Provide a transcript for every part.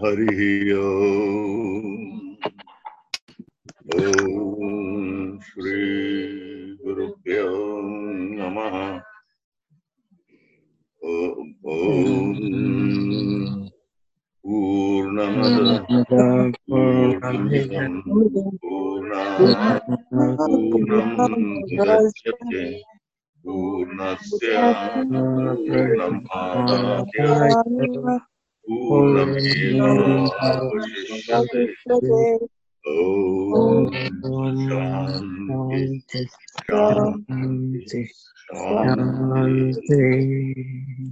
हरिः ॐ श्रीगुरुभ्यो नमः पूर्णमद पूर्णमिदं पूर्णात् पूर्णस्य पूर्णमादाय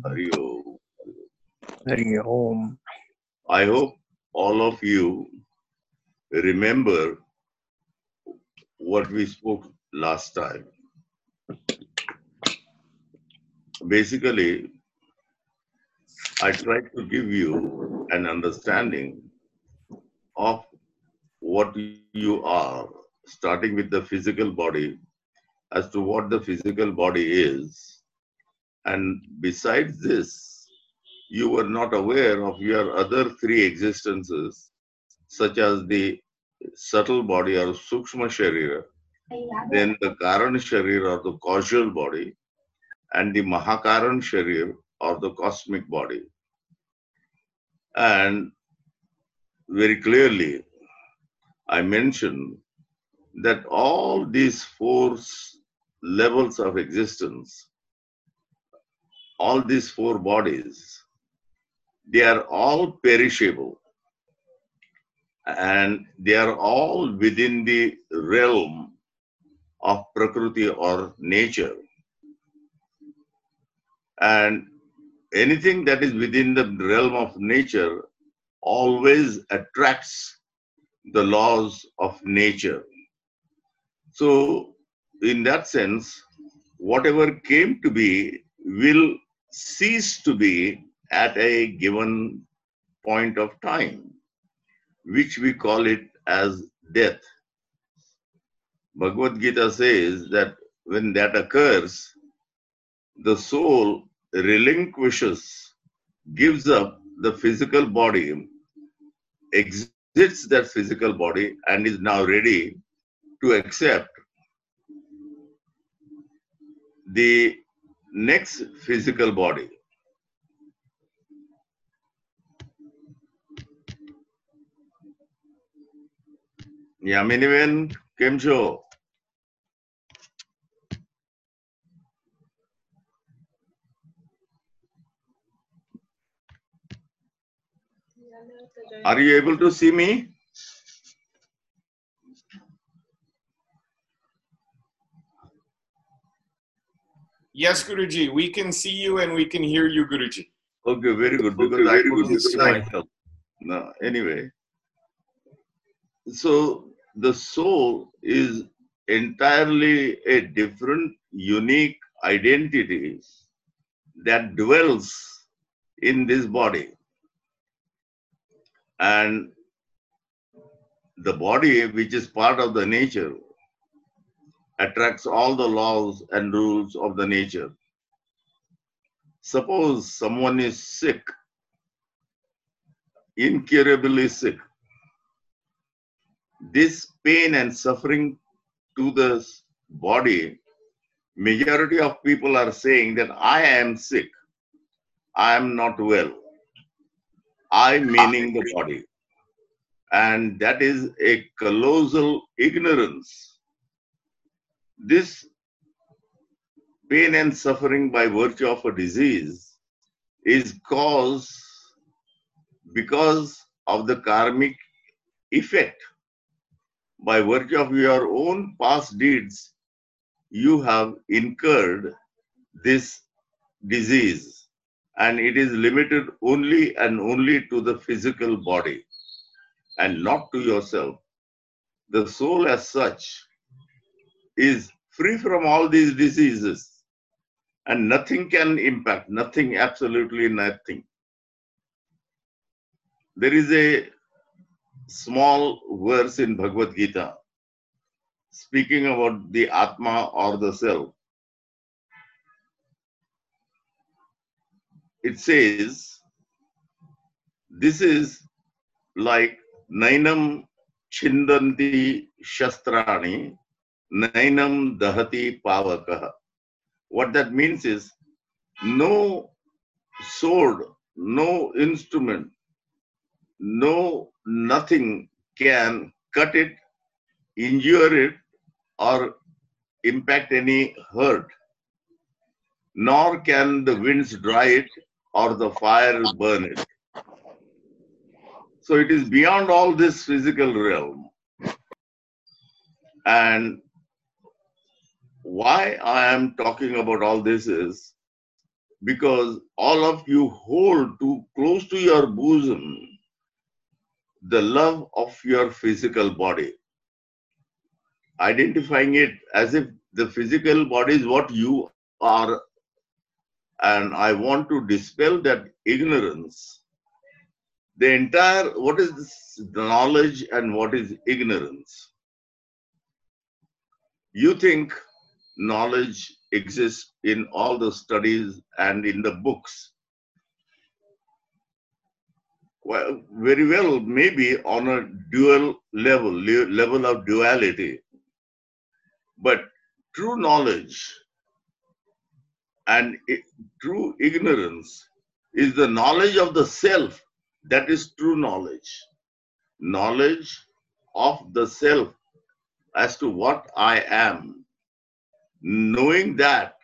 Hari Om. Hari Om. I hope all of you remember what we spoke last time. Basically, I tried to give you an understanding of what you are, starting with the physical body, as to what the physical body is. And besides this, you were not aware of your other three existences, such as the subtle body or Sukshma Sharira, then the Karan Sharir or the causal body, and the Mahakaran Sharir or the cosmic body. And very clearly, I mentioned that all these four levels of existence, all these four bodies, they are all perishable and they are all within the realm of prakriti or nature and anything that is within the realm of nature always attracts the laws of nature so in that sense whatever came to be will cease to be at a given point of time, which we call it as death. Bhagavad Gita says that when that occurs, the soul relinquishes, gives up the physical body, exits that physical body, and is now ready to accept the next physical body. યામિનીબેન કેમ છો Are you able to see me? Yes, Guruji, we can see you and we can hear you, Guruji. Okay, very good. Because I couldn't see myself. No, anyway. So the soul is entirely a different, unique identity that dwells in this body. And the body, which is part of the nature, attracts all the laws and rules of the nature. Suppose someone is sick, incurably sick. This pain and suffering to the body, majority of people are saying that I am sick, I am not well. I ah, meaning the body. And that is a colossal ignorance. This pain and suffering by virtue of a disease is caused because of the karmic effect. By virtue of your own past deeds, you have incurred this disease, and it is limited only and only to the physical body and not to yourself. The soul, as such, is free from all these diseases and nothing can impact, nothing, absolutely nothing. There is a small verse in Bhagavad Gita speaking about the Atma or the self. It says, This is like Nainam Chindanti Shastrani, Nainam Dahati Pavakaha. What that means is no sword, no instrument, no nothing can cut it, injure it, or impact any hurt, nor can the winds dry it or the fire burn it. So it is beyond all this physical realm. And why I am talking about all this is because all of you hold too close to your bosom the love of your physical body, identifying it as if the physical body is what you are. And I want to dispel that ignorance. The entire, what is knowledge and what is ignorance? You think knowledge exists in all the studies and in the books. Well, very well, maybe on a dual level, level of duality. But true knowledge and i- true ignorance is the knowledge of the self that is true knowledge. Knowledge of the self as to what I am knowing that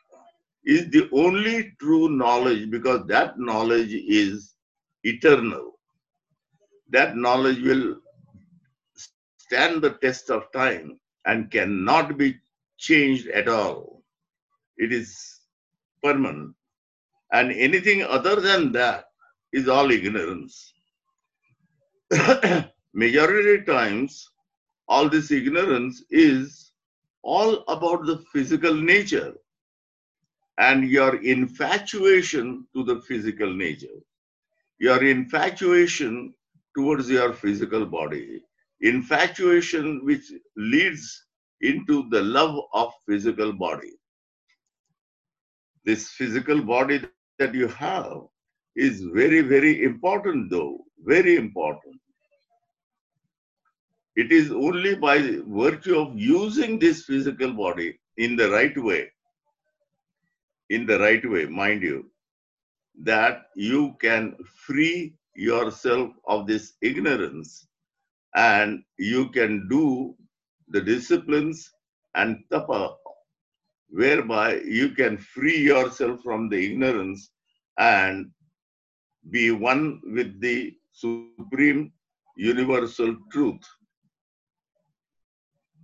is the only true knowledge because that knowledge is eternal. That knowledge will stand the test of time and cannot be changed at all. It is permanent. And anything other than that is all ignorance. Majority times, all this ignorance is all about the physical nature and your infatuation to the physical nature, your infatuation towards your physical body, infatuation which leads into the love of physical body. This physical body that you have is very, very important, though, very important. It is only by virtue of using this physical body in the right way, in the right way, mind you, that you can free yourself of this ignorance and you can do the disciplines and tapa whereby you can free yourself from the ignorance and be one with the supreme universal truth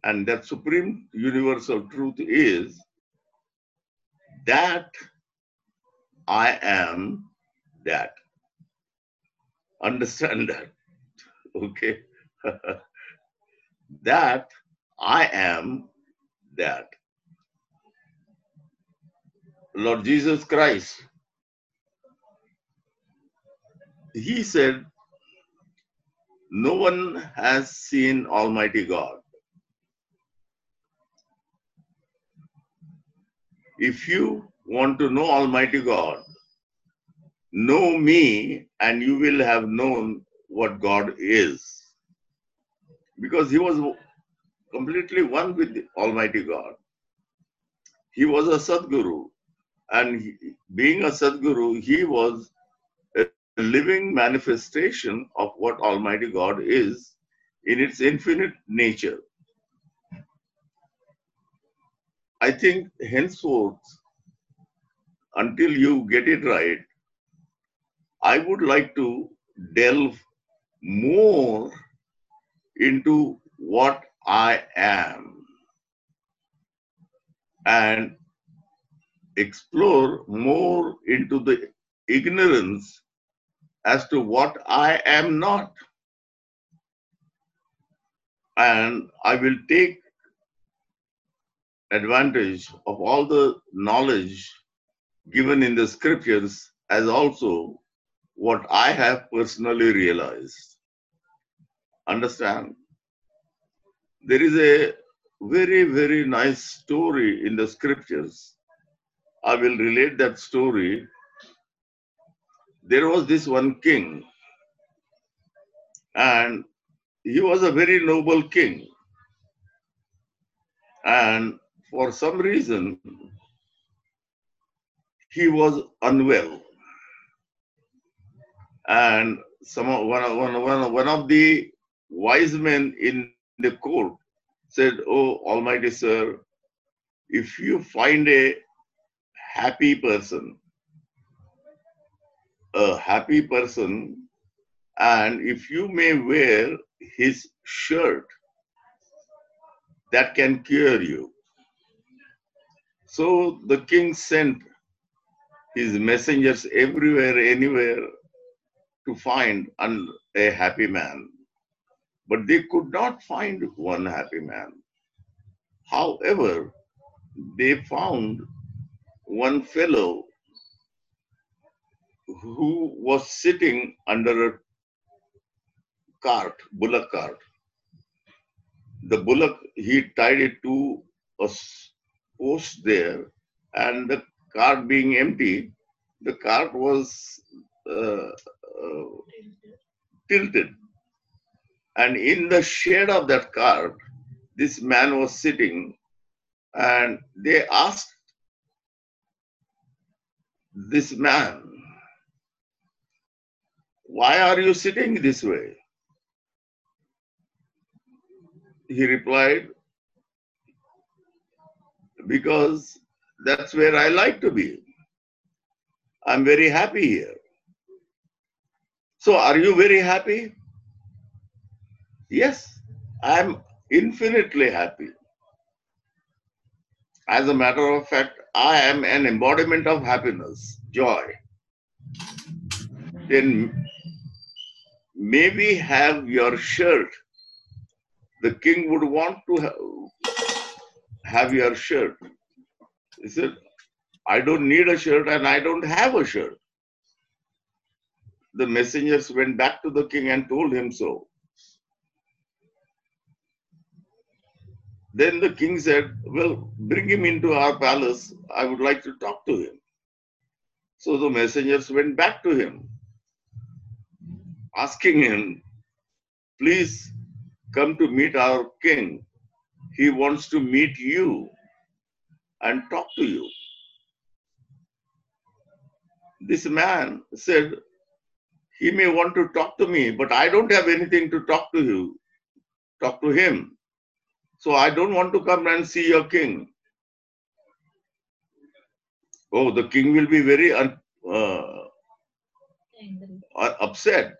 and that supreme universal truth is that I am that. Understand that. Okay. that I am that. Lord Jesus Christ, He said, No one has seen Almighty God. if you want to know Almighty God, know me and you will have known what God is. Because he was completely one with Almighty God. He was a Sadguru. And he, being a Sadguru, he was a living manifestation of what Almighty God is in its infinite nature. I think henceforth, until you get it right, I would like to delve more into what I am and explore more into the ignorance as to what I am not. And I will take advantage of all the knowledge given in the scriptures as also what I have personally realized. Understand? There is a very, very nice story in the scriptures. I will relate that story. There was this one king. And he was a very noble king. And for some reason, he was unwell. And some one, one, one, one of the wise men in the court said, Oh, Almighty Sir, if you find a happy person, a happy person, and if you may wear his shirt, that can cure you. So the king sent his messengers everywhere, anywhere to find a happy man. But they could not find one happy man. However, they found one fellow who was sitting under a cart, bullock cart. The bullock, he tied it to a post there, and the cart being empty, the cart was uh, uh, tilted. And in the shade of that cart, this man was sitting, and they asked this man, Why are you sitting this way? He replied, Because that's where I like to be. I'm very happy here. So, are you very happy? Yes, I'm infinitely happy. As a matter of fact, I am an embodiment of happiness, joy. Then maybe have your shirt. The king would want to have, have your shirt. He said, I don't need a shirt and I don't have a shirt. The messengers went back to the king and told him so. Then the king said, Well, bring him into our palace. I would like to talk to him. So the messengers went back to him, asking him, Please come to meet our king. He wants to meet you and talk to you. This man said, He may want to talk to me, but I don't have anything to talk to you, talk to him. So I don't want to come and see your king. Oh, the king will be very un, uh, upset.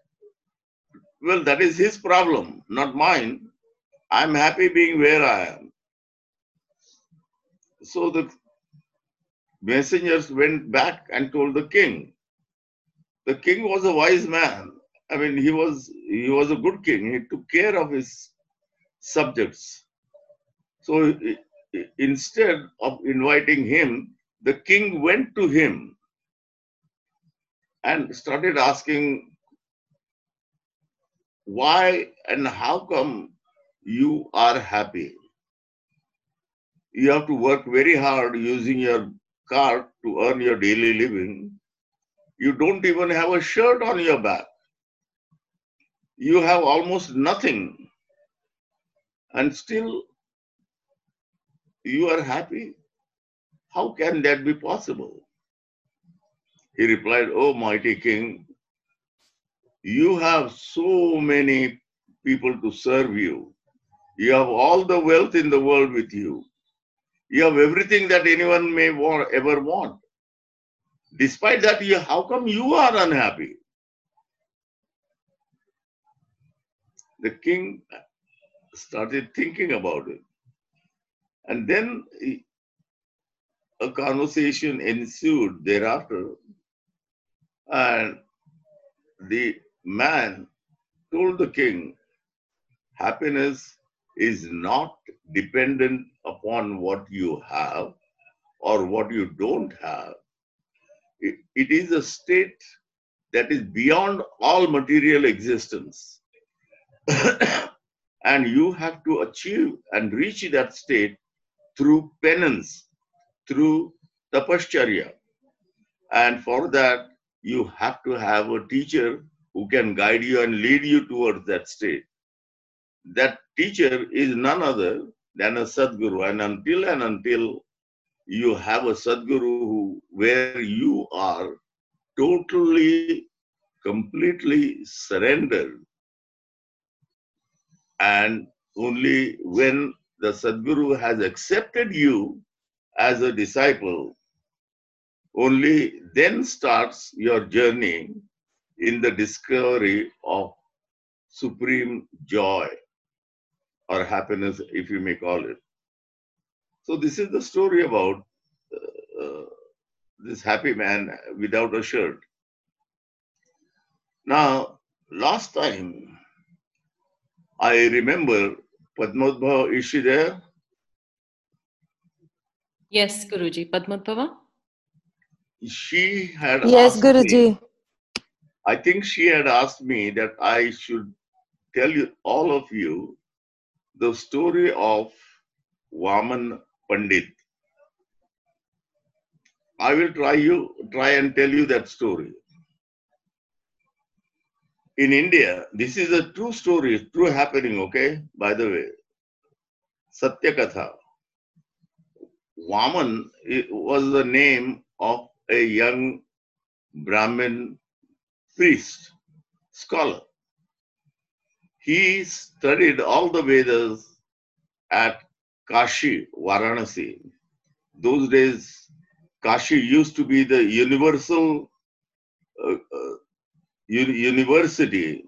Well, that is his problem, not mine. I'm happy being where I am. So the messengers went back and told the king. The king was a wise man. I mean, he was he was a good king. He took care of his subjects. So instead of inviting him, the king went to him and started asking why and how come you are happy. You have to work very hard using your cart to earn your daily living. You don't even have a shirt on your back. You have almost nothing. And still you are happy? How can that be possible? He replied, Oh, mighty king, you have so many people to serve you. You have all the wealth in the world with you. You have everything that anyone may want, ever want. Despite that, you, how come you are unhappy? The king started thinking about it. And then a conversation ensued thereafter. And the man told the king, happiness is not dependent upon what you have or what you don't have. It, it is a state that is beyond all material existence. and you have to achieve and reach that state through penance, through tapascharya. And for that, you have to have a teacher who can guide you and lead you towards that state. That teacher is none other than a Sadguru. And until and until you have a Sadguru who, where you are totally, completely surrendered, and only when the Sadguru has accepted you as a disciple, only then starts your journey in the discovery of supreme joy or happiness, if you may call it. So, this is the story about uh, uh, this happy man without a shirt. Now, last time I remember Padmodbhava, is she there? Yes, Guruji. Padmadbhava? She had Yes, asked me- Guruji. I think she had asked me that I should tell you, all of you, the story of Vaman Pandit. I will try you try and tell you that story. In India, this is a true story, true happening, okay? By the way, Satya Katha. Vaman was the name of a young Brahmin priest, scholar. He studied all the Vedas at Kashi, Varanasi. Those days, Kashi used to be the universal uh, uh, university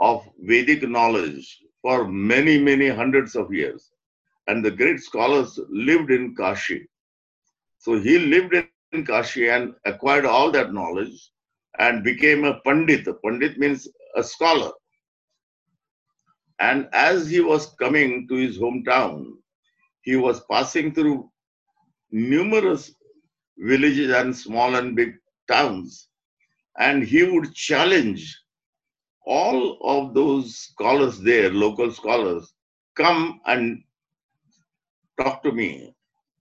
of Vedic knowledge for many, many hundreds of years. And the great scholars lived in Kashi. So he lived in Kashi and acquired all that knowledge and became a Pandit. Pandit means a scholar. And as he was coming to his hometown, he was passing through numerous villages and small and big towns. And he would challenge all of those scholars there, local scholars, come and talk to me,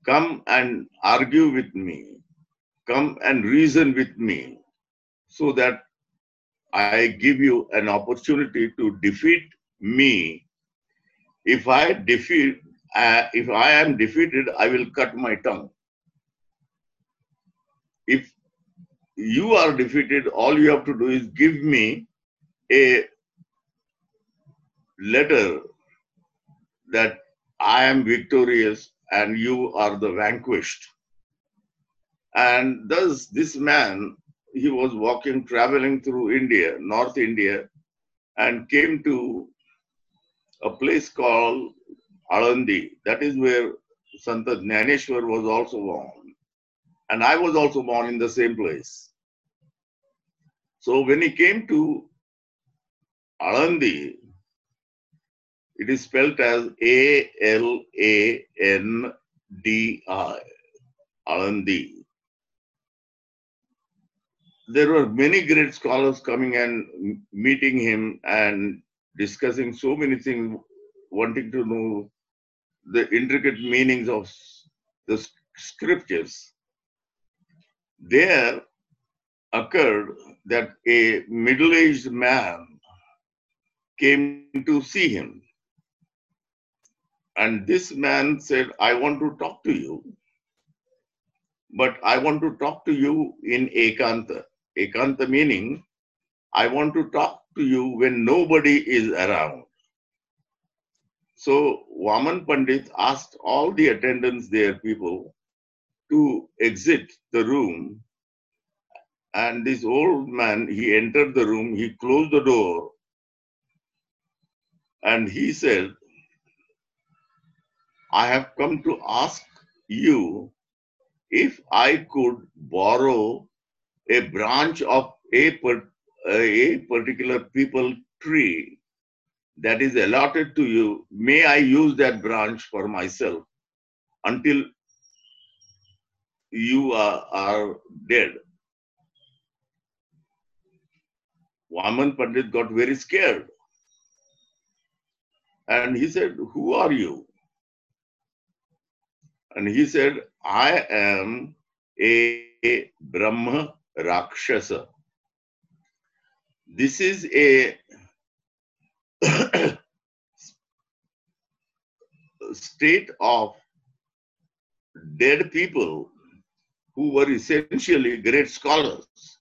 come and argue with me, come and reason with me, so that I give you an opportunity to defeat me. If I defeat, uh, if I am defeated, I will cut my tongue. If you are defeated, all you have to do is give me a letter that I am victorious and you are the vanquished. And thus, this man, he was walking, traveling through India, North India, and came to a place called Alandi. That is where Santa Jnaneshwar was also born. And I was also born in the same place. So when he came to Alandi, it is spelled as A L A N D I, Alandi. There were many great scholars coming and meeting him and discussing so many things, wanting to know the intricate meanings of the scriptures. There occurred that a middle aged man came to see him. And this man said, I want to talk to you, but I want to talk to you in Ekanta. Ekanta meaning, I want to talk to you when nobody is around. So Vaman Pandit asked all the attendants there, people, to exit the room. And this old man, he entered the room, he closed the door, and he said, I have come to ask you if I could borrow a branch of a, a particular peepal tree that is allotted to you, may I use that branch for myself until you are, are dead. Vaman Pandit got very scared. And he said, Who are you? And he said, I am a Brahma Rakshasa. this is a state of dead people who were essentially great scholars.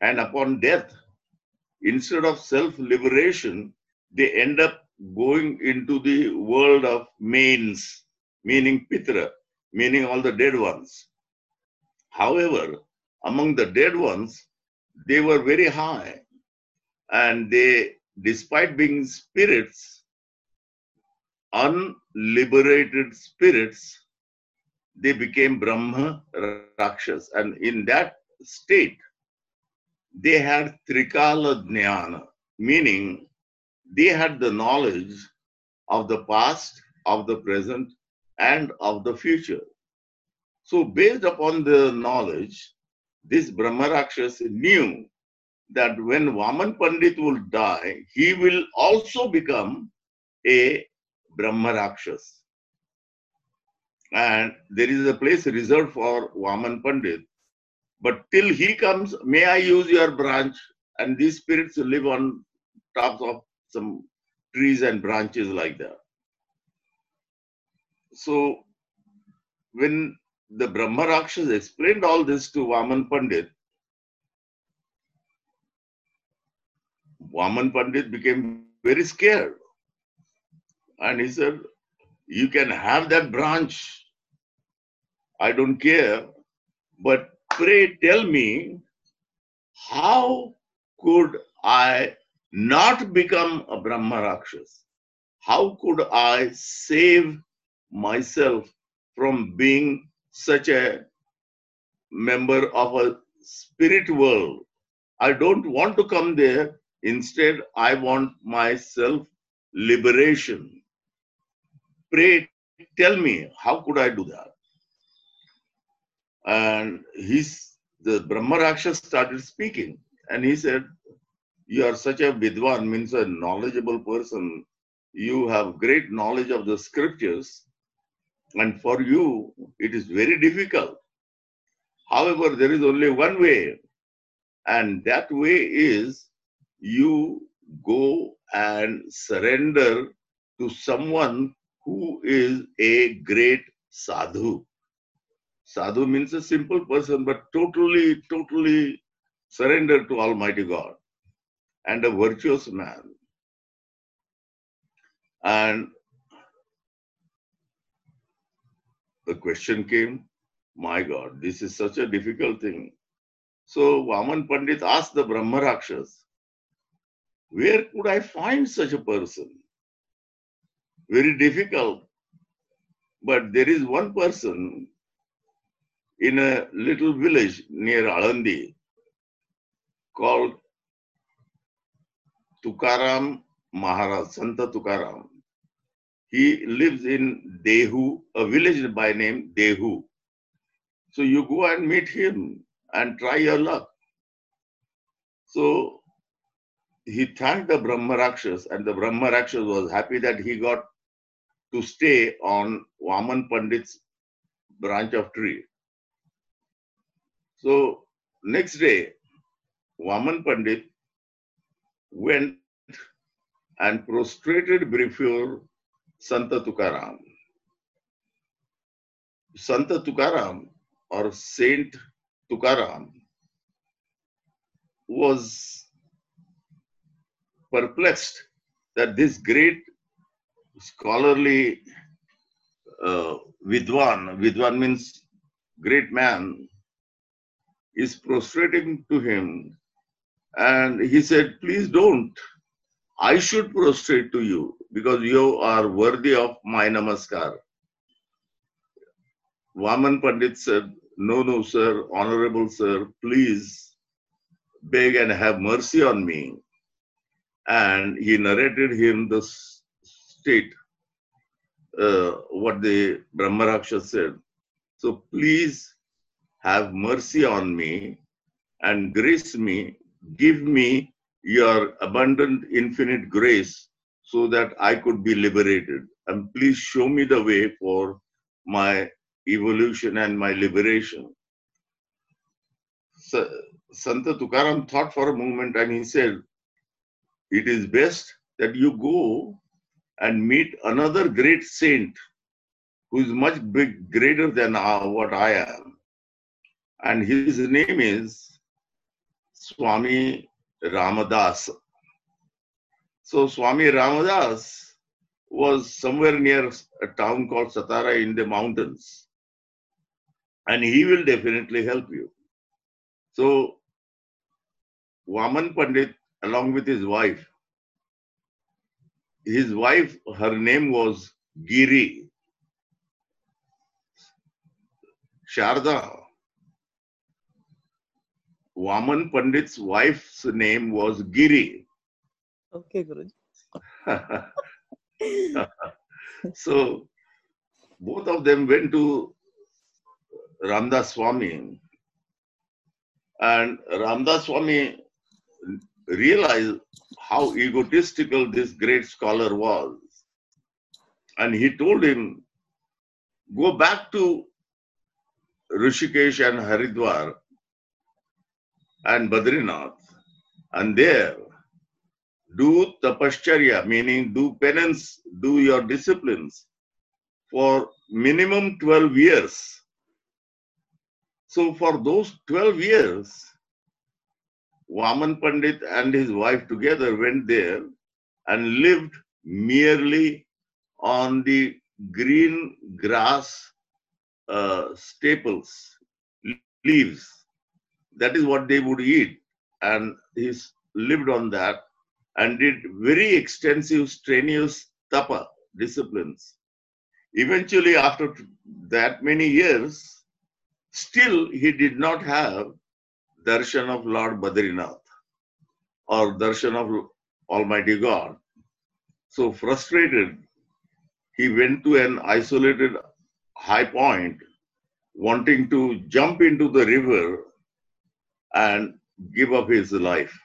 And upon death, instead of self liberation, they end up going into the world of manes, meaning Pitra, meaning all the dead ones. However, among the dead ones, they were very high and they, despite being spirits, unliberated spirits, they became Brahma Rakshas. And in that state, they had Trikala Jnana, meaning they had the knowledge of the past, of the present, and of the future. So, based upon the knowledge, this Brahma Rakshas knew that when Vaman Pandit will die, he will also become a Brahma Rakshas. And there is a place reserved for Vaman Pandit. But till he comes, may I use your branch? And these spirits live on tops of some trees and branches like that. So when the Brahma Rakshas explained all this to Vaman Pandit, Vaman Pandit became very scared. And he said, You can have that branch. I don't care. But pray tell me, how could I not become a Brahma Rakshas? How could I save myself from being such a member of a spirit world? I don't want to come there. Instead, I want myself liberation. Pray, tell me, how could I do that? And he's the Brahma Rakshas started speaking, and he said, You are such a Vidwan, means a knowledgeable person. You have great knowledge of the scriptures, and for you, it is very difficult. However, there is only one way, and that way is you go and surrender to someone who is a great sadhu. Sadhu means a simple person, but totally, totally surrendered to Almighty God and a virtuous man. And the question came, my God, this is such a difficult thing. So Vaman Pandit asked the Brahma Rakshas, where could I find such a person? Very difficult. But there is one person in a little village near Alandi called Tukaram Maharaj, Santa Tukaram. He lives in Dehu, a village by name Dehu. So you go and meet him and try your luck. So he thanked the Brahma Rakshas, and the Brahma Rakshas was happy that he got to stay on Vaman Pandit's branch of tree. So next day, Vaman Pandit went and prostrated before Santa Tukaram. Santa Tukaram or Saint Tukaram was perplexed that this great scholarly uh, Vidwan, Vidwan means great man, is prostrating to him. And he said, Please don't. I should prostrate to you because you are worthy of my namaskar. Vaman Pandit said, No, no, sir, honorable sir, please beg and have mercy on me. And he narrated him the state, uh, what the Brahmaraksha said. So please have mercy on me and grace me, give me your abundant infinite grace so that I could be liberated. And please show me the way for my evolution and my liberation. So Santa Tukaram thought for a moment and he said, It is best that you go and meet another great saint who is much big, greater than uh, what I am. And his name is Swami Ramadas. So Swami Ramadas was somewhere near a town called Satara in the mountains. And he will definitely help you. So Vaman Pandit, along with his wife, his wife, her name was Giri. Sharda. Vaman Pandit's wife's name was Giri. Okay, Guruji. so both of them went to Ramdas Swami and Ramdas Swami realized how egotistical this great scholar was. And he told him, go back to Rishikesh and Haridwar and Badrinath, and there do tapascharya, meaning do penance, do your disciplines for minimum 12 years. So for those 12 years, Vaman Pandit and his wife together went there and lived merely on the green grass uh, staples, leaves. That is what they would eat. And he lived on that and did very extensive, strenuous tapa disciplines. Eventually, after that many years, still he did not have darshan of Lord Badrinath or darshan of Almighty God. So frustrated, he went to an isolated high point, wanting to jump into the river and give up his life.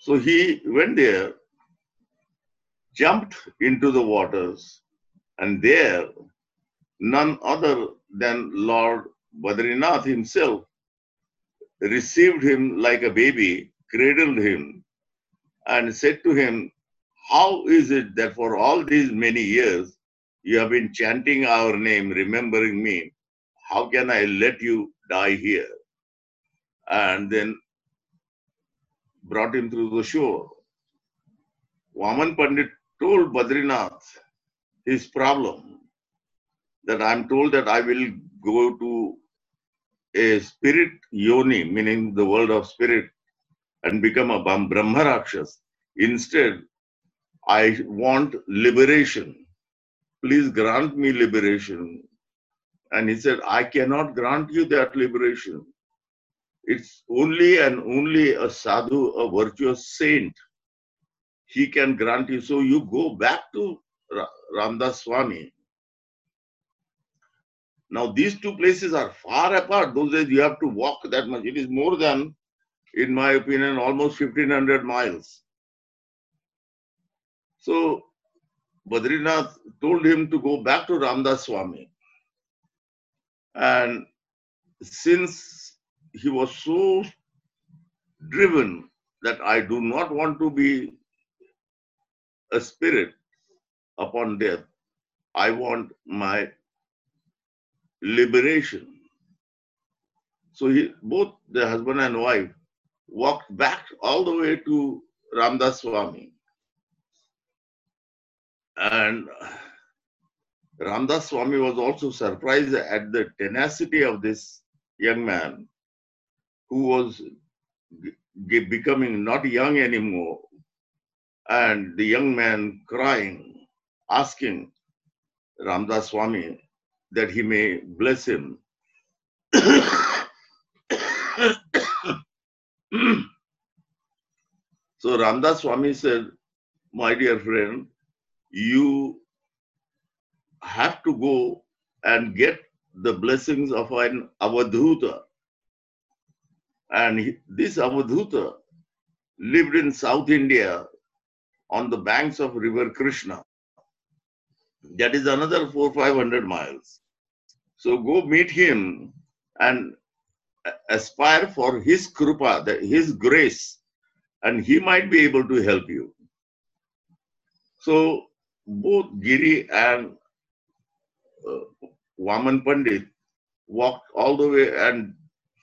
So he went there, jumped into the waters, and there none other than Lord Badrinath himself received him like a baby, cradled him, and said to him, How is it that for all these many years you have been chanting our name, remembering me? How can I let you die here? And then brought him to the shore. Vaman Pandit told Badrinath his problem that I'm told that I will go to a spirit yoni, meaning the world of spirit, and become a Brahma Rakshas. Instead, I want liberation. Please grant me liberation. And he said, I cannot grant you that liberation. It's only and only a sadhu, a virtuous saint. He can grant you. So you go back to Ramdas Swami. Now these two places are far apart. Those days you have to walk that much. It is more than, in my opinion, almost 1500 miles. So Badrinath told him to go back to Ramdas Swami. And since he was so driven that I do not want to be a spirit upon death, I want my liberation. So he, both the husband and wife walked back all the way to Ramdas Swami. And Ramdas Swami was also surprised at the tenacity of this young man who was becoming not young anymore. And the young man crying, asking Ramdas Swami that he may bless him. so Ramdas Swami said, My dear friend, you have to go and get the blessings of an Avadhuta. And he, this Avadhuta lived in South India on the banks of river Krishna. That is another four, five hundred miles. So go meet him and aspire for his krupa, his grace, and he might be able to help you. So both Giri and Vaman Pandit walked all the way and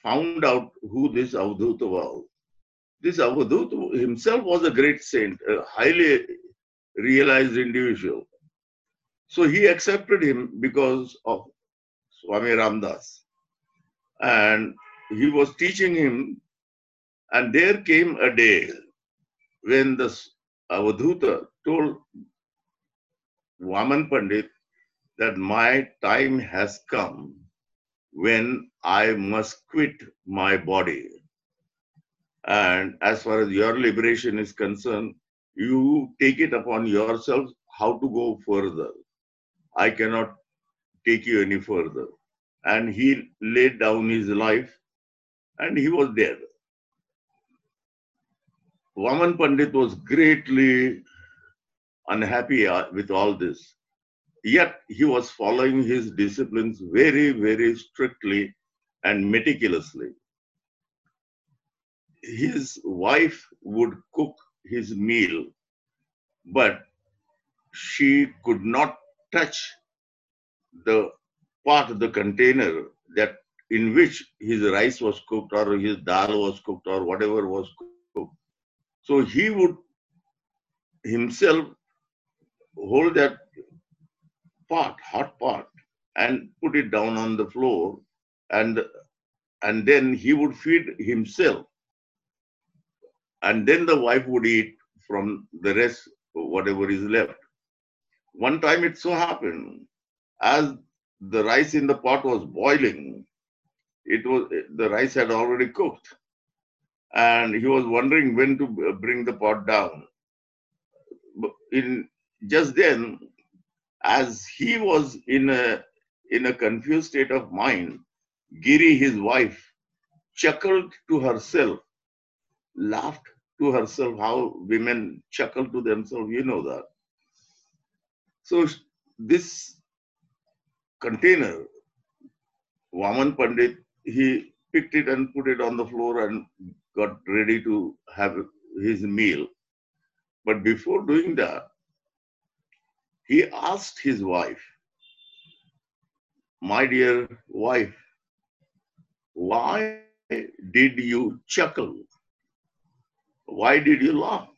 found out who this Avadhuta was. This Avadhuta himself was a great saint, a highly realized individual. So he accepted him because of Swami Ramdas. And he was teaching him, and there came a day when the Avadhuta told Vaman Pandit that my time has come when I must quit my body. And as far as your liberation is concerned, you take it upon yourself how to go further. I cannot take you any further. And he laid down his life and he was dead. Vaman Pandit was greatly unhappy uh, with all this. Yet he was following his disciplines very, very strictly and meticulously. His wife would cook his meal, but she could not touch the part of the container that in which his rice was cooked or his dal was cooked or whatever was cooked. So he would himself hold that pot, hot pot, and put it down on the floor, and and then he would feed himself, and then the wife would eat from the rest, whatever is left. One time it so happened, as the rice in the pot was boiling, it was the rice had already cooked, and he was wondering when to bring the pot down. In just then, as he was in a in a confused state of mind, Giri, his wife, chuckled to herself, laughed to herself. How women chuckle to themselves, you know that. So this container, Vaman Pandit, he picked it and put it on the floor and got ready to have his meal. But before doing that, he asked his wife, My dear wife, why did you chuckle? Why did you laugh?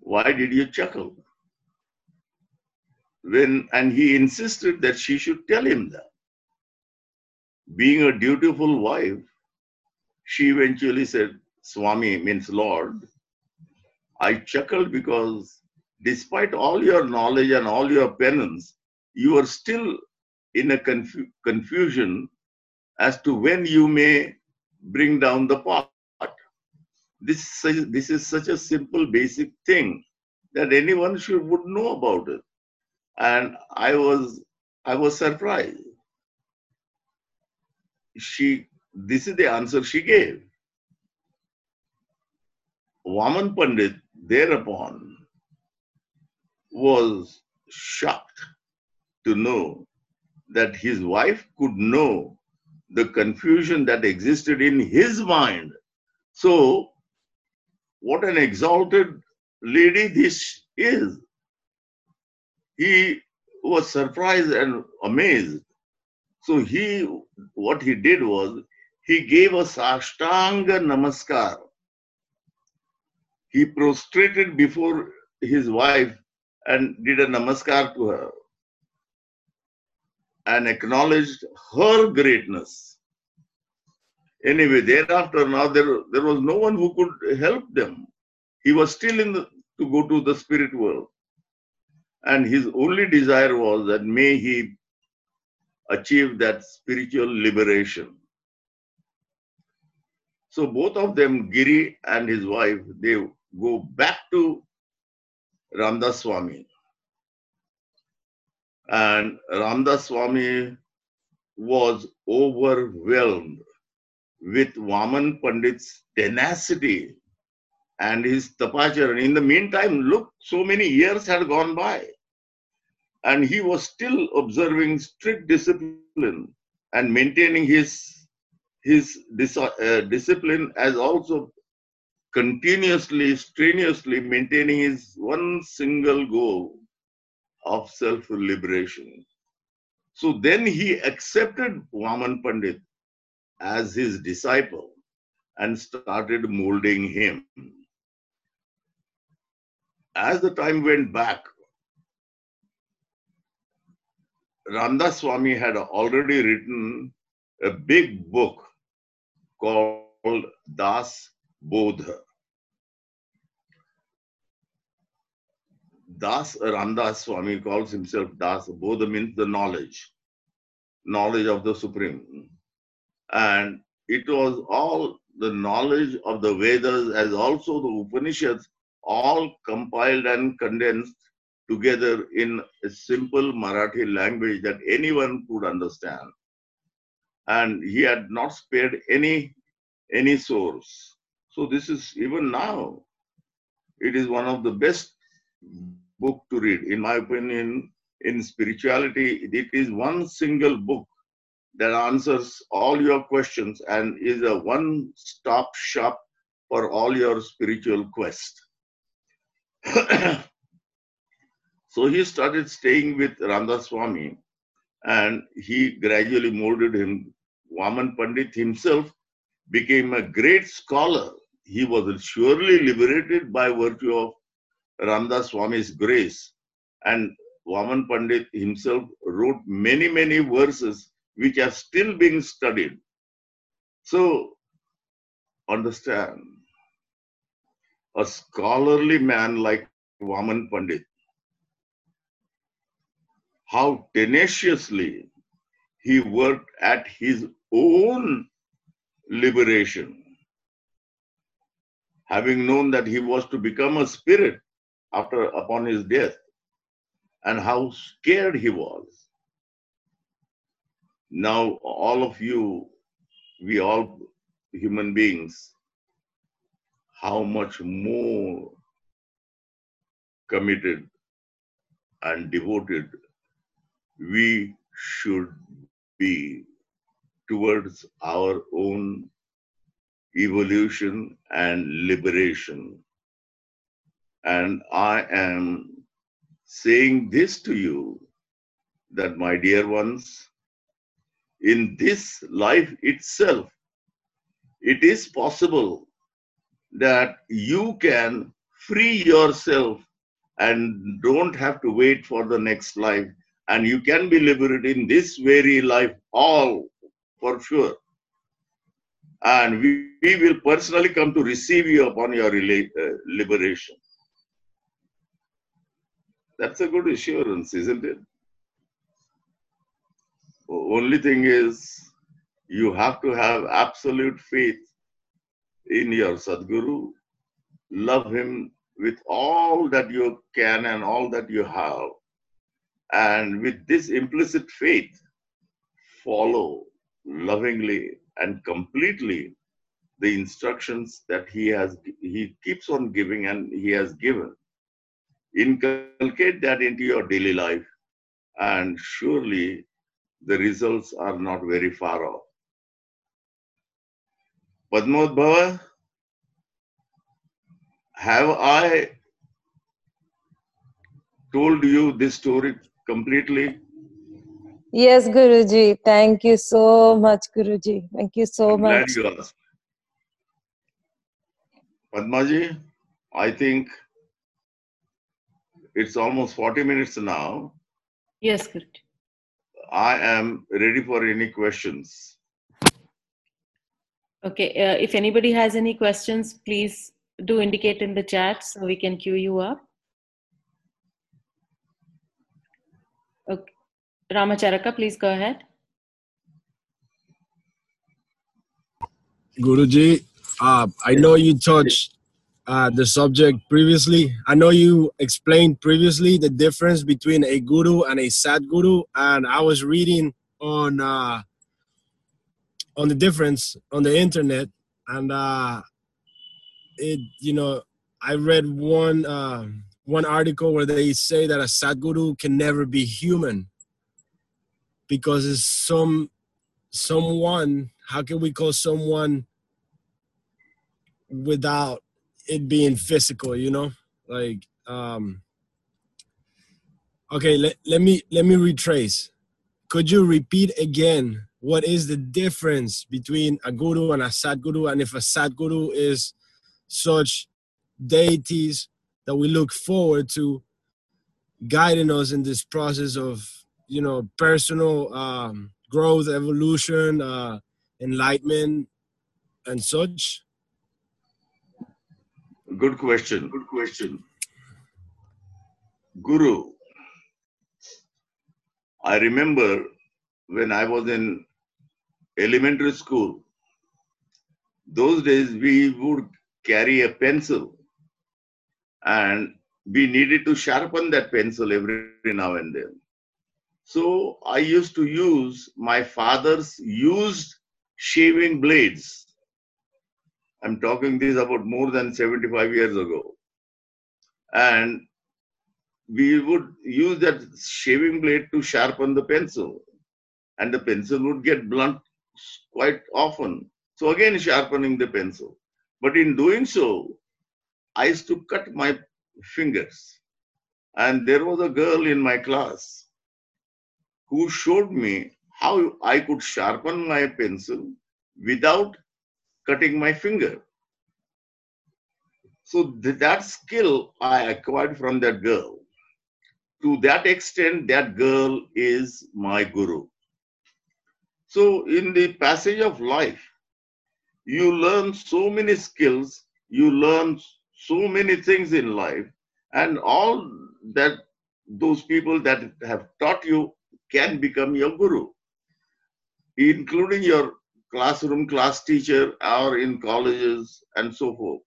Why did you chuckle? When and he insisted that she should tell him that. Being a dutiful wife, she eventually said, Swami means Lord. I chuckled because despite all your knowledge and all your penance, you are still in a confu- confusion as to when you may bring down the pot. This, this is such a simple, basic thing that anyone should would know about it. And I was, I was surprised. She, this is the answer she gave. Vaman Pandit thereupon was shocked to know that his wife could know the confusion that existed in his mind. So, what an exalted lady this is. He was surprised and amazed. So, he, what he did was, he gave a Sashtanga Namaskar. He prostrated before his wife and did a namaskar to her and acknowledged her greatness. Anyway, thereafter, now there, there was no one who could help them. He was still in the, to go to the spirit world. And his only desire was that may he achieve that spiritual liberation. So both of them, Giri and his wife, they go back to Ramdas Swami. And Ramdas Swami was overwhelmed with Vaman Pandit's tenacity and his tapachara. In the meantime, look, so many years had gone by. And he was still observing strict discipline and maintaining his his dis- uh, discipline as also continuously, strenuously maintaining his one single goal of self liberation. So then he accepted Vaman Pandit as his disciple and started molding him. As the time went back, Ramdas Swami had already written a big book called Das Bodha. Das Ramdas Swami calls himself Das. Bodha means the knowledge, knowledge of the Supreme. And it was all the knowledge of the Vedas as also the Upanishads, all compiled and condensed together in a simple Marathi language that anyone could understand. And he had not spared any any source. So this is even now, it is one of the best book to read. In my opinion, in spirituality, it is one single book that answers all your questions and is a one-stop shop for all your spiritual quest. so he started staying with Ramdas Swami and he gradually molded him. Vaman Pandit himself became a great scholar. He was surely liberated by virtue of Ramdas Swami's grace. And Vaman Pandit himself wrote many, many verses which are still being studied. So, understand, a scholarly man like Vaman Pandit, how tenaciously he worked at his own liberation, having known that he was to become a spirit after upon his death, and how scared he was. Now, all of you, we all human beings, how much more committed and devoted we should be towards our own evolution and liberation. And I am saying this to you that, my dear ones, in this life itself, it is possible that you can free yourself and don't have to wait for the next life. And you can be liberated in this very life, all for sure. And we, we will personally come to receive you upon your uh, liberation. That's a good assurance, isn't it? Only thing is, you have to have absolute faith in your Sadguru, love him with all that you can and all that you have. And with this implicit faith, follow lovingly and completely the instructions that he has he keeps on giving and he has given. Inculcate that into your daily life and surely the results are not very far off. Padmodbhava have i told you this story completely Yes, Guruji. Thank you so much, Guruji. Thank you so I'm glad much. you asked. Padmaji, I think it's almost 40 minutes now. Yes, Guruji. I am ready for any questions. Okay, uh, if anybody has any questions, please do indicate in the chat so we can queue you up. Ramacharaka, please go ahead. Guruji, uh, I know you touched uh, the subject previously. I know you explained previously the difference between a guru and a sadguru, and I was reading on uh, on the difference on the internet, and uh, it you know I read one uh, one article where they say that a sadguru can never be human because it's some someone how can we call someone without it being physical you know? Like um okay let, let me let me retrace. Could you repeat again? What is the difference between a guru and a sadguru and if a sadguru is such deities that we look forward to guiding us in this process of you know personal um, growth evolution uh, enlightenment and such Good question. Good question. Guru. I remember when I was in elementary school, those days we would carry a pencil and we needed to sharpen that pencil every now and then. So I used to use my father's used shaving blades I'm talking this about more than 75 years ago. And we would use that shaving blade to sharpen the pencil. And the pencil would get blunt quite often. So again, sharpening the pencil. But in doing so, I used to cut my fingers. And there was a girl in my class who showed me how I could sharpen my pencil without cutting my finger. So th- that skill I acquired from that girl. To that extent, that girl is my guru. So in the passage of life, you learn so many skills, you learn so many things in life, and all that those people that have taught you can become your guru, including your classroom class teacher or in colleges and so forth.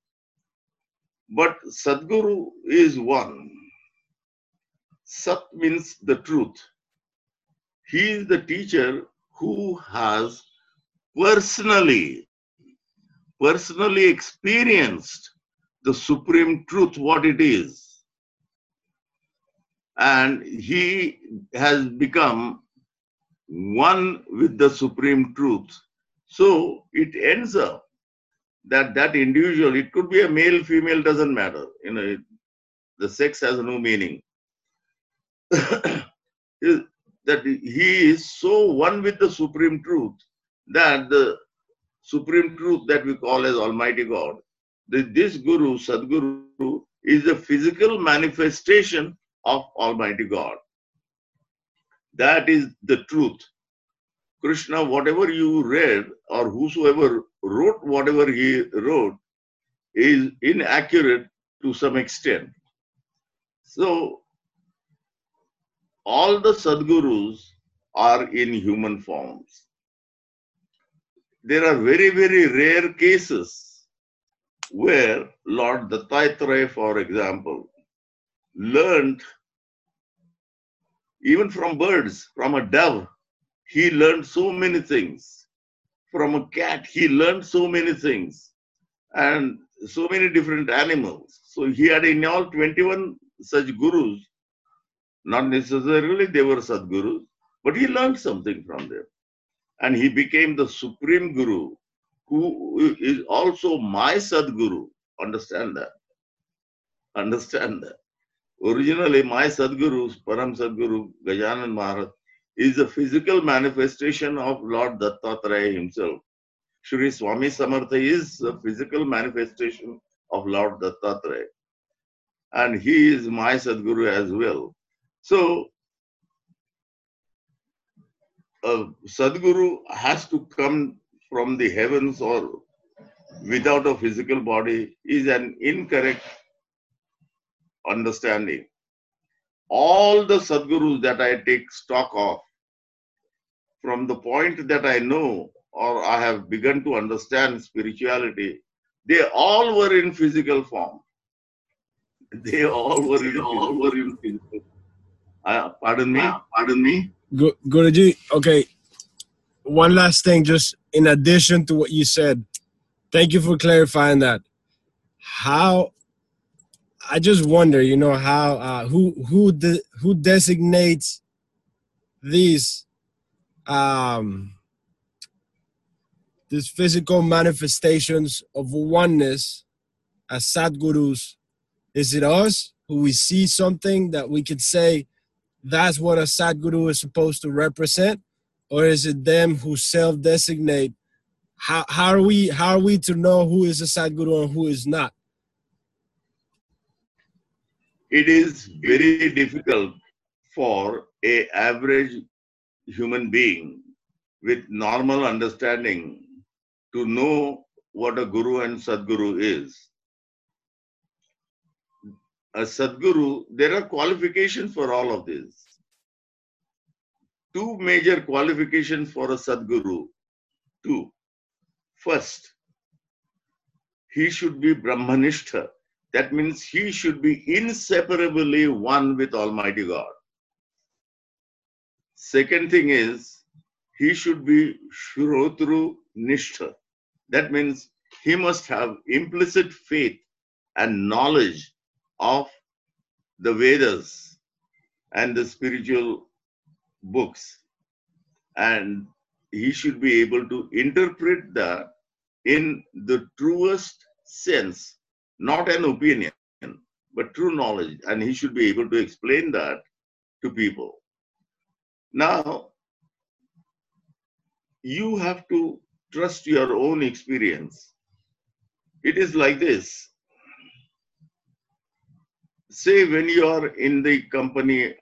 But Sadguru is one. Sat means the truth. He is the teacher who has personally, personally experienced the supreme truth, what it is. And he has become one with the supreme truth so it ends up that that individual, it could be a male, female, doesn't matter. You know, the sex has no meaning. that he is so one with the supreme truth that the supreme truth that we call as Almighty God, that this Guru, Sadguru, is the physical manifestation of Almighty God. That is the truth. Krishna, whatever you read or whosoever wrote whatever he wrote is inaccurate to some extent. So, all the Sadgurus are in human forms. There are very, very rare cases where Lord Dattatreya, for example, learned even from birds, from a dove, he learned so many things. From a cat, he learned so many things. And so many different animals. So he had in all 21 such gurus. Not necessarily they were Sadgurus, but he learned something from them. And he became the supreme guru, who is also my Sadguru. Understand that. Understand that. Originally, my Sadguru, Param Sadguru, Gajanan Maharaj, is a physical manifestation of Lord Dattatreya himself. Shri Swami Samartha is a physical manifestation of Lord Dattatreya. And he is my Sadguru as well. So, a Sadguru has to come from the heavens or without a physical body is an incorrect understanding all the Sadgurus that I take stock of, from the point that I know or I have begun to understand spirituality, they all were in physical form. They all were in, all were in physical. Uh, pardon me. Pardon me. Gu- Guruji, okay. One last thing, just in addition to what you said, thank you for clarifying that. How I just wonder, you know, how uh, who who de- who designates these um these physical manifestations of oneness as Sadgurus, is it us who we see something that we could say that's what a Sadguru is supposed to represent? Or is it them who self-designate? How, how are we how are we to know who is a Sadguru and who is not? It is very difficult for a average human being with normal understanding to know what a guru and sadguru is. A sadguru, there are qualifications for all of this. Two major qualifications for a sadguru. Two. First, he should be Brahmanishtha. That means he should be inseparably one with Almighty God. Second thing is, he should be Shrotru Nishtha. That means he must have implicit faith and knowledge of the Vedas and the spiritual books. And he should be able to interpret that in the truest sense, not an opinion, but true knowledge. And he should be able to explain that to people. Now, you have to trust your own experience. It is like this. Say, when you are in the company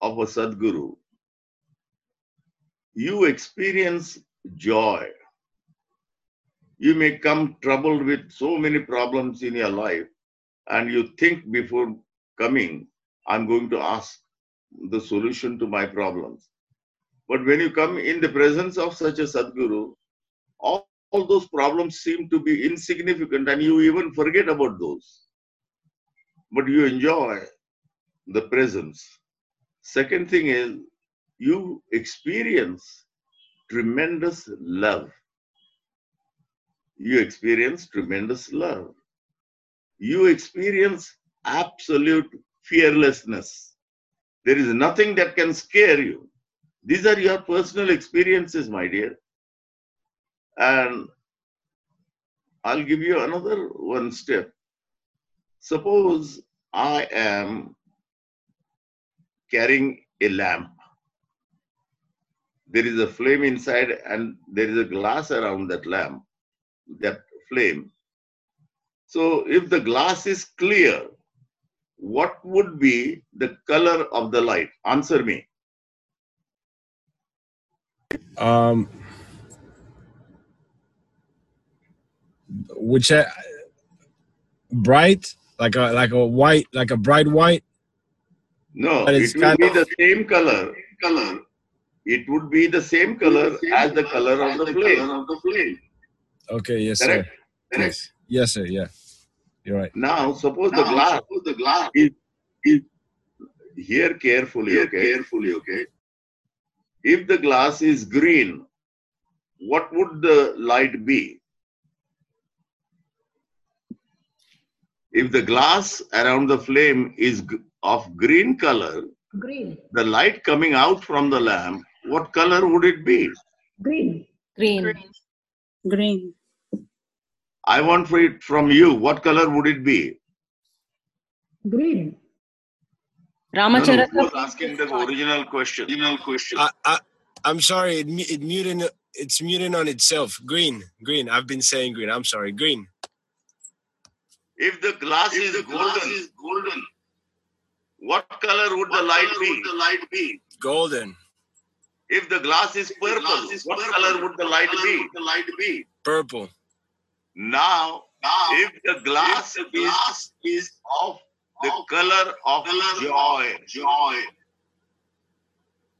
of a Sadguru, you experience joy. You may come troubled with so many problems in your life, and you think before coming, I'm going to ask the solution to my problems. But when you come in the presence of such a Sadguru, all, all those problems seem to be insignificant and you even forget about those. But you enjoy the presence. Second thing is, you experience tremendous love. You experience tremendous love. You experience absolute fearlessness. There is nothing that can scare you. These are your personal experiences, my dear. And I'll give you another one step. Suppose I am carrying a lamp. There is a flame inside, and there is a glass around that lamp, that flame. So, if the glass is clear, what would be the color of the light? Answer me. Um, which uh, bright, like a like a white, like a bright white. No, But it's it will kind be of- the same color. Color. It would be the same color as the color of the flame. Okay, yes, sir. Correct. Yes, yes, sir. Yeah, you're right. Now, suppose the glass, suppose the glass is, is here carefully, okay? Carefully, okay? If the glass is green, what would the light be? If the glass around the flame is of green color, Green. the light coming out from the lamp, what color would it be? Green. Green. Green. I want for it from you. What color would it be? Green. No, no, Ramacharaka, who was asking the original question? Original question. I, I, I'm sorry. It, it muting. It's muting on itself. Green, green. I've been saying green. I'm sorry. Green. If the glass is golden, golden, what color would the light be? The light be? Golden, If the glass is purple, what color would the light be? The light be? purple, Now, if the glass, is, is of the color of joy, joy,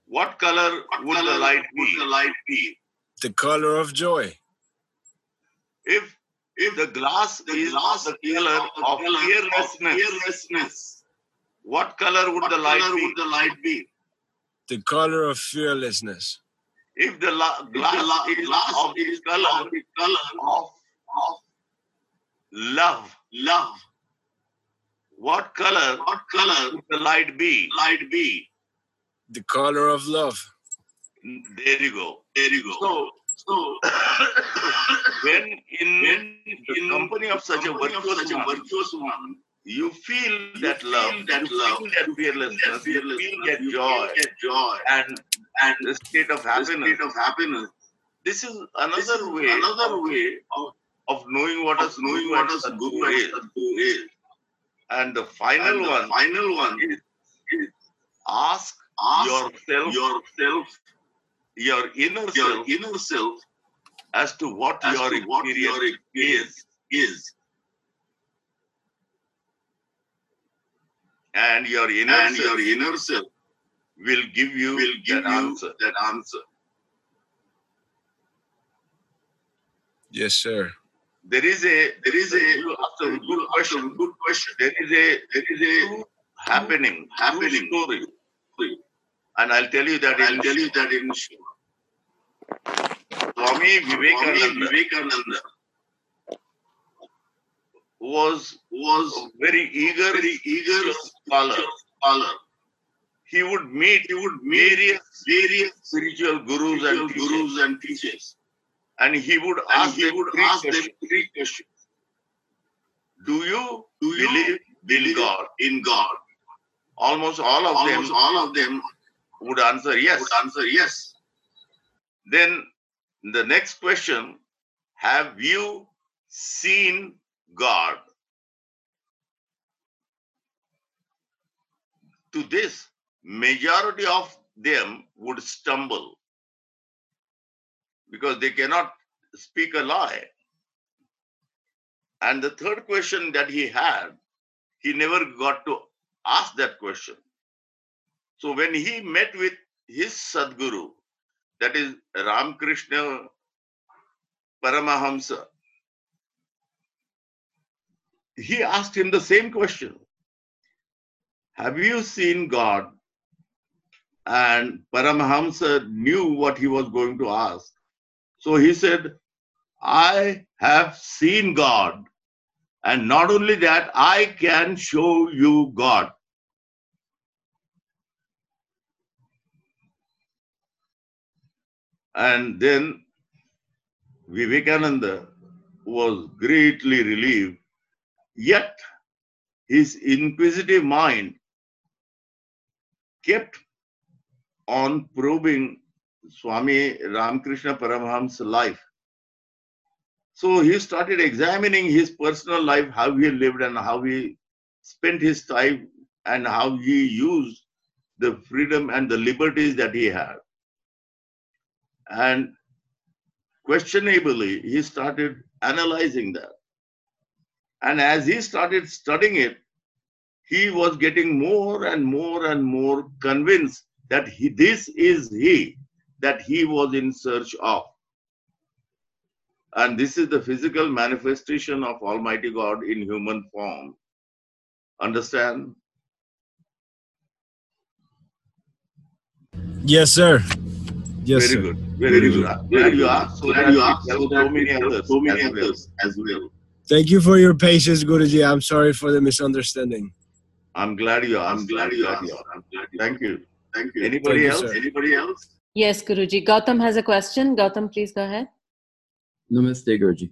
what color would the light be? the light be? the color of joy. If if the glass is of the color of fearlessness, what color would the light be? the light be? The color of fearlessness. If the la- glass, is of the color, of, of love, love, what color? What color would the light be? Light be. The color of love. There you go. There you go. So, so when in the company of such a virtuous one, you feel that love, that love, that fearlessness, you feel that joy, that joy, and and the state of happiness. State of happiness. This is another way, another way of, of knowing what is knowing what is guru is. is. And the final And the one, final one is, is ask, Ask yourself, yourself, your inner your self, inner self, as to what as your to what your experience experience is, is, and your inner and self your inner self will give you will give that you answer. that answer. Yes, sir. There is a There is a asked a good question. Good question. There is a There is a happening, happening story, and I'll tell you that I'll tell you that in Swami Swami Vivekananda Vivekananda was was very eager, very eager scholar. scholar. He would meet, he would meet various various spiritual gurus and gurus and teachers. And he would ask he them would three ask them questions. three questions. Do you Do you believe in God? in God? Almost all of Almost them all of them would answer yes. would answer yes. Then the next question Have you seen God? To this, majority of them would stumble because they cannot speak a lie. And the third question that he had, he never got to ask that question. So when he met with his Sadguru, that is Ramakrishna Paramahamsa, he asked him the same question Have you seen God? And Paramahamsa knew what he was going to ask. So he said, I have seen God. And not only that, I can show you God. And then Vivekananda was greatly relieved, yet his inquisitive mind kept on probing Swami Ramakrishna Paramahamsa's life. So he started examining his personal life, how he lived and how he spent his time and how he used the freedom and the liberties that he had. And questionably, he started analyzing that. And as he started studying it, he was getting more and more and more convinced that he, this is he that he was in search of. And this is the physical manifestation of Almighty God in human form. Understand? Yes, sir. Yes, very sir. good. Very, good. I'm glad you asked. So Glad that you asked, so so many others. so many as others as well. Thank you for your patience, Guruji. I'm sorry for the misunderstanding. I'm glad you asked. I'm glad you are. I'm glad you Thank you. Thank you. Anybody Thank you, else? sir. Anybody else? Yes, Guruji. Gautam has a question. Gautam, please go ahead. Namaste, Guruji.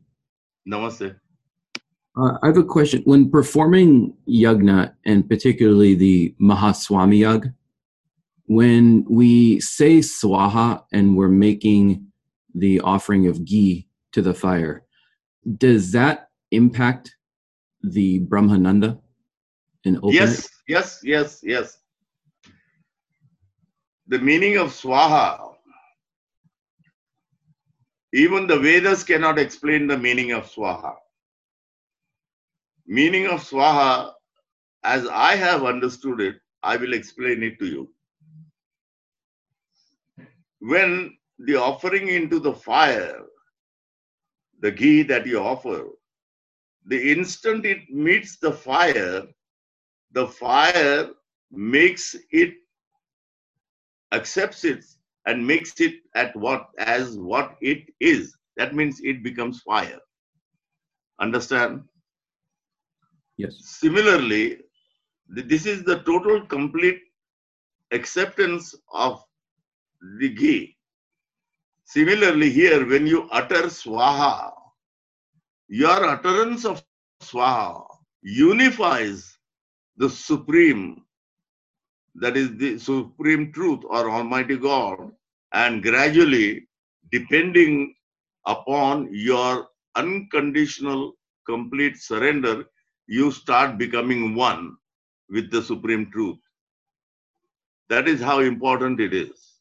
Namaste. Uh, I have a question. When performing yagna, and particularly the Mahaswami Yag, when we say swaha and we're making the offering of ghee to the fire, does that impact the Brahmarandhra and open Yes, it? yes, yes, yes. The meaning of swaha, even the Vedas cannot explain the meaning of swaha. Meaning of swaha, as I have understood it, I will explain it to you. When the offering into the fire, the ghee that you offer, the instant it meets the fire, the fire makes it accepts it and makes it at what as what it is. That means it becomes fire. Understand? Yes. similarly this is the total complete acceptance of the ghee. Similarly, here, when you utter swaha, your utterance of swaha unifies the supreme, that is the supreme truth or Almighty God, and gradually, depending upon your unconditional complete surrender, you start becoming one with the supreme truth. That is how important it is.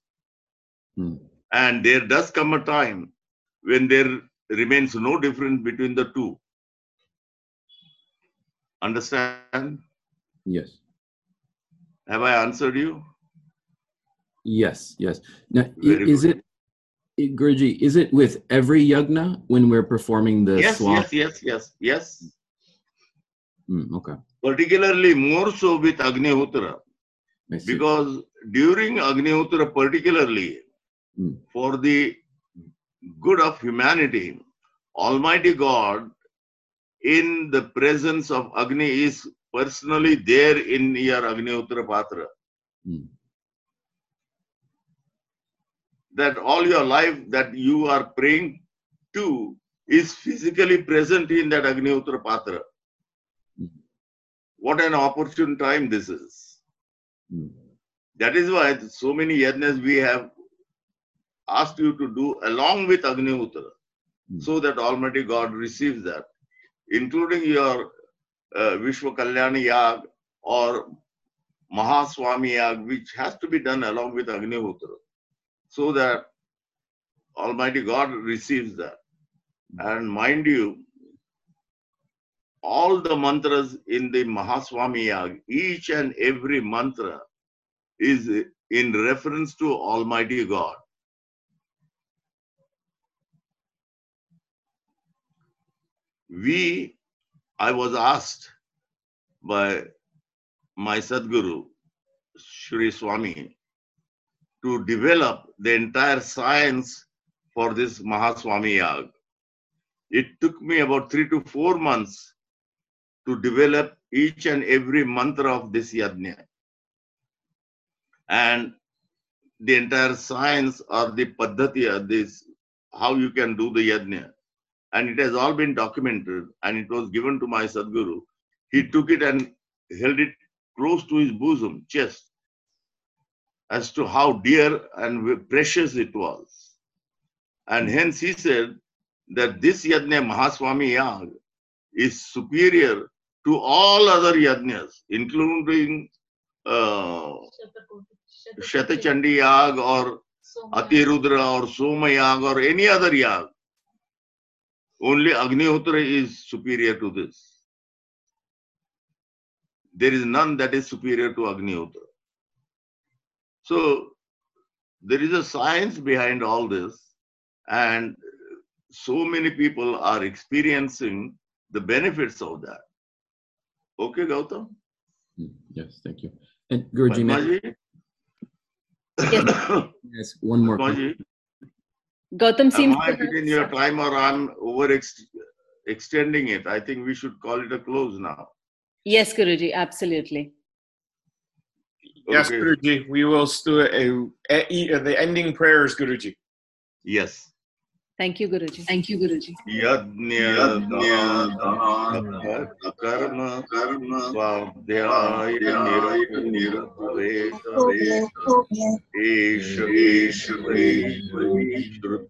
Hmm. And there does come a time when there remains no difference between the two. Understand? Yes. Have I answered you? Yes, yes. Now, Very is good. it, Guruji, is it with every yagna when we're performing the Yes, swa? yes, yes, yes, yes. Mm, okay. Particularly more so with Agnihotra. Because during Agnihotra, particularly Hmm. for the good of humanity, Almighty God, in the presence of Agni, is personally there in your Agnihotra Patra. Mm. That all your life that you are praying to is physically present in that Agnihotra Patra. Hmm. What an opportune time this is. Mm. That is why so many yajnas we have asked you to do along with Agnihotra, Hmm. so that Almighty God receives that, including your Uh, Vishwa Kalyani Yag or Mahaswami Yag, which has to be done along with Agnihotra, so that Almighty God receives that. And mind you, all the mantras in the Mahaswami Yag, each and every mantra is in reference to Almighty God. We, I was asked by my Sadguru, Sri Swami, to develop the entire science for this Mahaswami Yag. It took me about three to four months to develop each and every mantra of this yajna. And the entire science or the paddhati this, how you can do the yajna. And it has all been documented and it was given to my Sadguru. He took it and held it close to his bosom, chest, as to how dear and precious it was. And hence he said that this yajna Mahaswami Yag is superior to all other yajnas, including uh, Shatachandi Yag or Atirudra or Soma Yag or any other Yag. Only Agnihotra is superior to this. There is none that is superior to Agnihotra. So there is a science behind all this, and so many people are experiencing the benefits of that. Okay, Gautam? Yes, thank you. And Guruji, Padmaji? ask one more question? Padmaji, Gautam seems am I within your time or I'm over extending it? I think we should call it a close now. Yes, Guruji, absolutely. Yes, Guruji. We will do a, a, a- the ending prayers, Guruji. Yes. Thank you Guruji thank you Guruji यज्ञ कर्म कर्म स्वाध्याय निरपेक्ष oh, oh, oh, श्रुत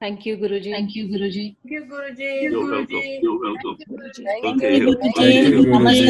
Thank you, Guruji. Thank you, Guruji. Thank you, Guruji. You're welcome. You're welcome. Okay. Thank you, Guruji.